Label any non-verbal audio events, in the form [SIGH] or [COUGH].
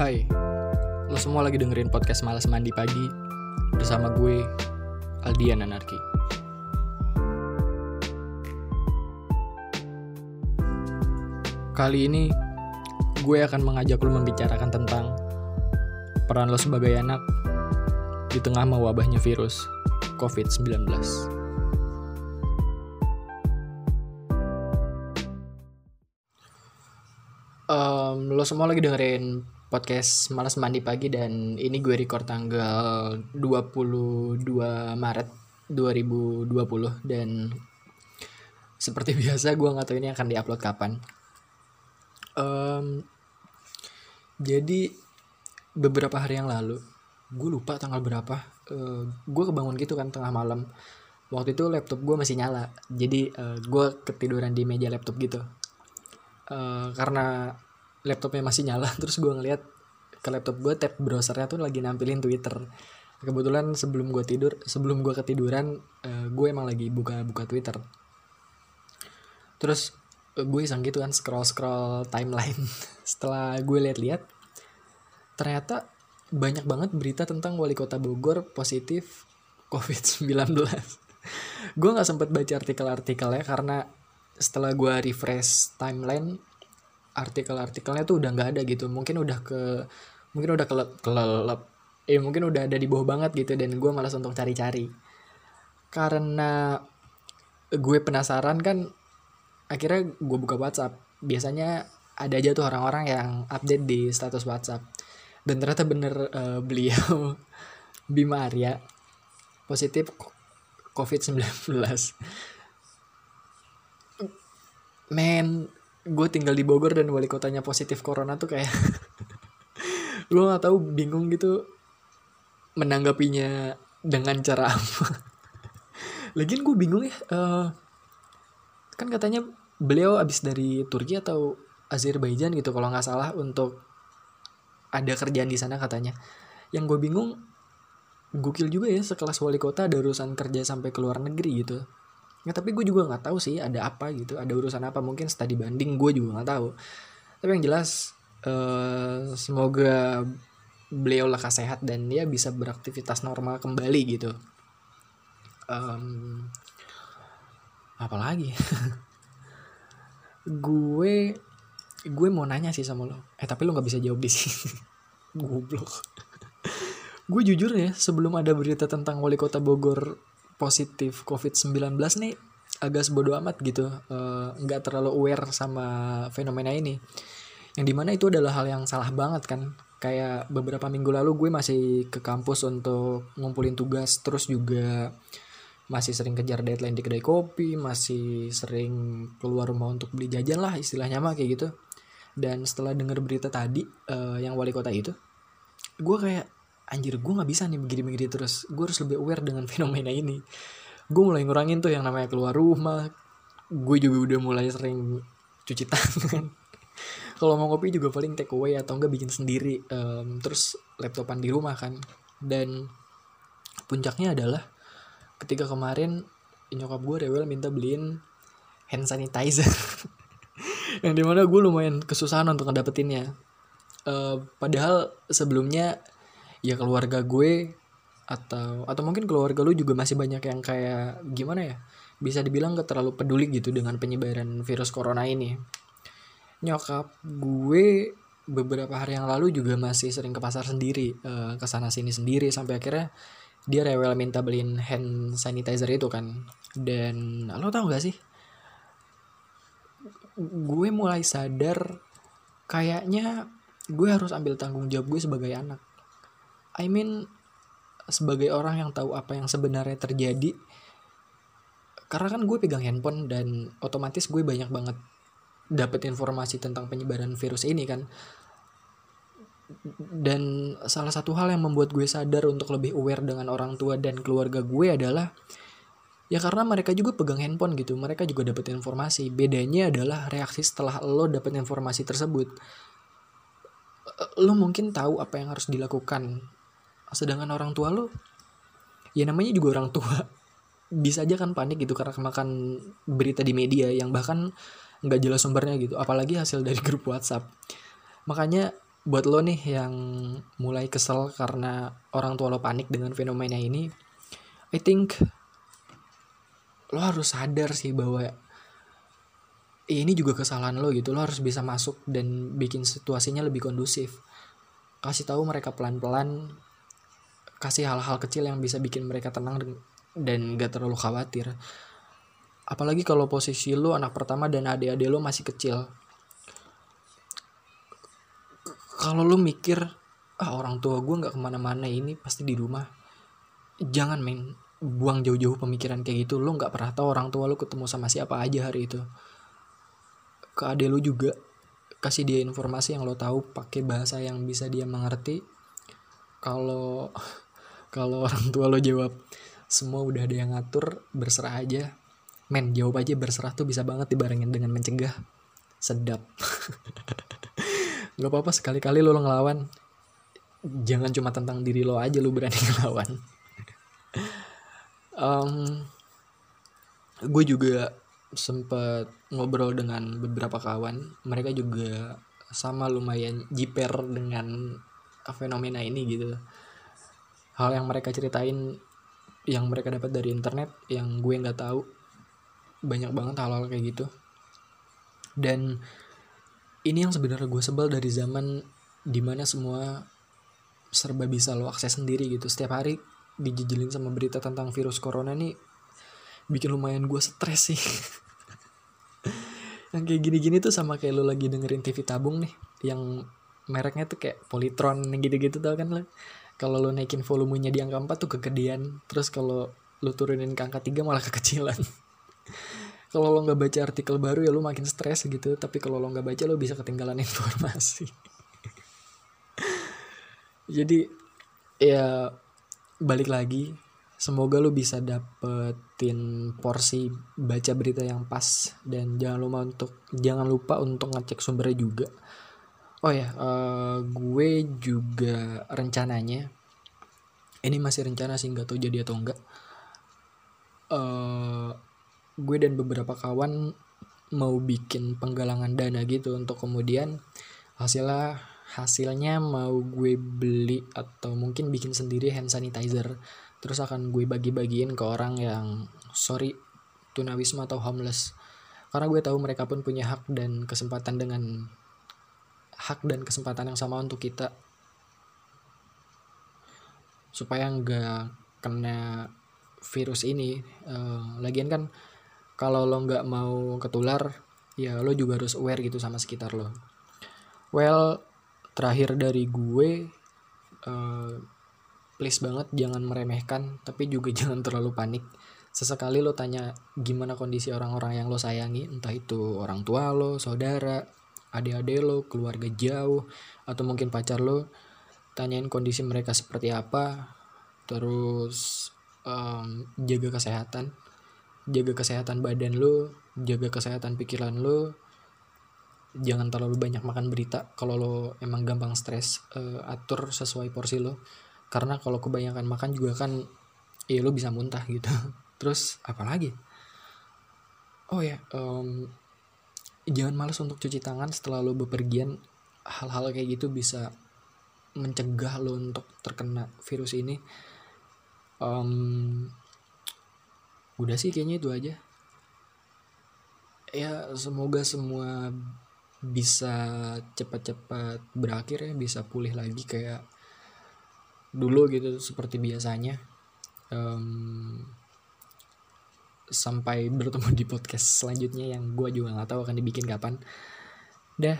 Hai, lo semua lagi dengerin podcast Malas Mandi Pagi bersama gue, Aldian Anarki. Kali ini, gue akan mengajak lo membicarakan tentang peran lo sebagai anak di tengah mewabahnya virus COVID-19. Um, lo semua lagi dengerin podcast Malas Mandi Pagi dan ini gue record tanggal 22 Maret 2020 dan seperti [LAUGHS] biasa gue nggak tahu ini akan diupload kapan. Um, jadi beberapa hari yang lalu gue lupa tanggal berapa uh, gue kebangun gitu kan tengah malam waktu itu laptop gue masih nyala jadi uh, gue ketiduran di meja laptop gitu uh, karena laptopnya masih nyala [LAUGHS] terus gue ngeliat ke laptop gue tab browsernya tuh lagi nampilin Twitter. Kebetulan sebelum gue tidur sebelum gue ketiduran uh, gue emang lagi buka buka Twitter. Terus uh, gue iseng gitu kan scroll scroll timeline. [LAUGHS] Setelah gue lihat-lihat ternyata banyak banget berita tentang wali kota Bogor positif [LAUGHS] COVID-19 gue nggak sempat baca artikel-artikelnya karena setelah gue refresh timeline artikel-artikelnya tuh udah nggak ada gitu. Mungkin udah ke mungkin udah kelep kelelep. Eh mungkin udah ada di bawah banget gitu dan gue malas untuk cari-cari. Karena gue penasaran kan akhirnya gue buka WhatsApp. Biasanya ada aja tuh orang-orang yang update di status WhatsApp. Dan ternyata bener uh, beliau [LAUGHS] Bima Arya positif COVID-19 men gue tinggal di Bogor dan wali kotanya positif corona tuh kayak [LAUGHS] gue nggak tahu bingung gitu menanggapinya dengan cara apa. [LAUGHS] Lagian gue bingung ya uh, kan katanya beliau abis dari Turki atau Azerbaijan gitu kalau nggak salah untuk ada kerjaan di sana katanya. Yang gue bingung gokil juga ya sekelas wali kota ada urusan kerja sampai ke luar negeri gitu ya tapi gue juga nggak tahu sih ada apa gitu ada urusan apa. Mungkin studi banding gue juga nggak tahu. Tapi yang jelas uh, semoga beliau lekas sehat dan dia bisa beraktivitas normal kembali gitu. Um, apalagi [LAUGHS] gue gue mau nanya sih sama lo. Eh tapi lo nggak bisa jawab di sini. [LAUGHS] Goblok. Gue jujur ya sebelum ada berita tentang wali kota Bogor positif COVID-19 nih agak sebodoh amat gitu nggak uh, terlalu aware sama fenomena ini. Yang di mana itu adalah hal yang salah banget kan. Kayak beberapa minggu lalu gue masih ke kampus untuk ngumpulin tugas terus juga masih sering kejar deadline di kedai kopi masih sering keluar rumah untuk beli jajan lah istilahnya mah kayak gitu. Dan setelah denger berita tadi uh, yang wali kota itu gue kayak anjir gue nggak bisa nih begini-begini terus. Gue harus lebih aware dengan [LAUGHS] fenomena ini. Gue mulai ngurangin tuh yang namanya keluar rumah. Gue juga udah mulai sering cuci tangan. [LAUGHS] Kalau mau ngopi juga paling take away atau enggak bikin sendiri um, terus laptopan di rumah kan. Dan puncaknya adalah ketika kemarin nyokap gue rewel minta beliin hand sanitizer. [LAUGHS] Yang di mana gue lumayan kesusahan untuk ngedapetinnya. Uh, padahal sebelumnya ya keluarga gue atau atau mungkin keluarga lu juga masih banyak yang kayak gimana ya bisa dibilang gak terlalu peduli gitu dengan penyebaran virus corona ini. Nyokap gue beberapa hari yang lalu juga masih sering ke pasar sendiri uh, ke sana sini sendiri sampai akhirnya dia rewel minta beliin hand sanitizer itu kan. Dan lo tau gak sih? Gue mulai sadar kayaknya gue harus ambil tanggung jawab gue sebagai anak. I mean sebagai orang yang tahu apa yang sebenarnya terjadi. Karena kan gue pegang handphone dan otomatis gue banyak banget dapat informasi tentang penyebaran virus ini kan. Dan salah satu hal yang membuat gue sadar untuk lebih aware dengan orang tua dan keluarga gue adalah Ya karena mereka juga pegang handphone gitu, mereka juga dapat informasi. Bedanya adalah reaksi setelah lo dapat informasi tersebut. Lo mungkin tahu apa yang harus dilakukan. Sedangkan orang tua lo, ya namanya juga orang tua. Bisa aja kan panik gitu karena kemakan berita di media yang bahkan nggak jelas sumbernya gitu. Apalagi hasil dari grup WhatsApp. Makanya buat lo nih yang mulai kesel karena orang tua lo panik dengan fenomena ini I think lo harus sadar sih bahwa ya, ini juga kesalahan lo gitu lo harus bisa masuk dan bikin situasinya lebih kondusif kasih tahu mereka pelan-pelan kasih hal-hal kecil yang bisa bikin mereka tenang dan gak terlalu khawatir. Apalagi kalau posisi lo anak pertama dan adik-adik lo masih kecil. Kalau lo mikir ah orang tua gue nggak ke mana-mana ini pasti di rumah. Jangan main buang jauh-jauh pemikiran kayak gitu. Lo nggak pernah tahu orang tua lo ketemu sama siapa aja hari itu. Ke adik lo juga kasih dia informasi yang lo tahu pakai bahasa yang bisa dia mengerti. Kalau kalau orang tua lo jawab semua udah ada yang ngatur berserah aja. Men jawab aja berserah tuh bisa banget dibarengin dengan mencegah. Sedap. [LAUGHS] Nggak apa-apa sekali-kali lo ngelawan. Jangan cuma tentang diri lo aja lo berani [LAUGHS] ngelawan. Um, gue juga sempat ngobrol dengan beberapa kawan. Mereka juga sama lumayan jiper dengan fenomena ini gitu hal yang mereka ceritain yang mereka dapat dari internet yang gue nggak tahu. Banyak banget hal-hal kayak gitu. Dan ini yang sebenarnya gue sebel dari zaman di mana semua serba bisa lo akses sendiri gitu. Setiap hari dijejelin sama berita tentang virus corona nih bikin lumayan gue stres sih. [LAUGHS] Yang kayak gini-gini tuh sama kayak lo lagi dengerin TV tabung nih yang mereknya tuh kayak Polytron gitu-gitu tau kan lo kalau lo naikin volumenya di angka 4 tuh kegedean. Terus kalau lo turunin ke angka 3 malah [LAUGHS] kekecilan. Kalau lo nggak baca artikel baru ya lo makin stres gitu. Tapi kalau lo nggak baca lo bisa ketinggalan [LAUGHS] informasi. Jadi ya balik lagi. Semoga lo bisa dapetin porsi baca berita yang pas. Dan jangan lupa untuk jangan lupa untuk ngecek sumbernya juga oh ya uh, gue juga rencananya ini masih rencana sih nggak tahu jadi atau enggak uh, gue dan beberapa kawan mau bikin penggalangan dana gitu untuk kemudian hasilnya hasilnya mau gue beli atau mungkin bikin sendiri hand sanitizer. Terus akan gue bagi-bagiin ke orang yang sorry tunawisma atau homeless. Karena gue tahu mereka pun punya hak dan kesempatan dengan hak dan kesempatan yang sama untuk kita. Supaya nggak kena virus ini uh, lagian kan kalau lo nggak mau ketular ya lo juga harus aware gitu sama sekitar lo. Well terakhir dari gue uh, please banget jangan meremehkan tapi juga [LAUGHS] jangan terlalu panik. Sesekali lo tanya gimana kondisi orang-orang yang lo sayangi entah itu orang tua lo saudara adik-adik lo keluarga jauh atau mungkin pacar lo tanyain kondisi mereka seperti apa. Terus um, jaga kesehatan. Jaga kesehatan badan lo jaga kesehatan pikiran lo. Jangan terlalu banyak makan berita kalau lo emang gampang stres uh, atur sesuai porsi lo. Karena kalau kebanyakan makan juga kan ya lo bisa muntah gitu. [LAUGHS] Terus apalagi oh ya um, jangan males untuk cuci tangan setelah lo bepergian. Hal-hal kayak gitu bisa mencegah lo untuk terkena virus ini. Um, udah sih kayaknya itu aja. Ya semoga semua bisa cepat-cepat berakhir ya bisa pulih lagi kayak dulu gitu seperti biasanya. Um, sampai bertemu di podcast selanjutnya yang gue juga nggak tahu akan dibikin kapan. Dah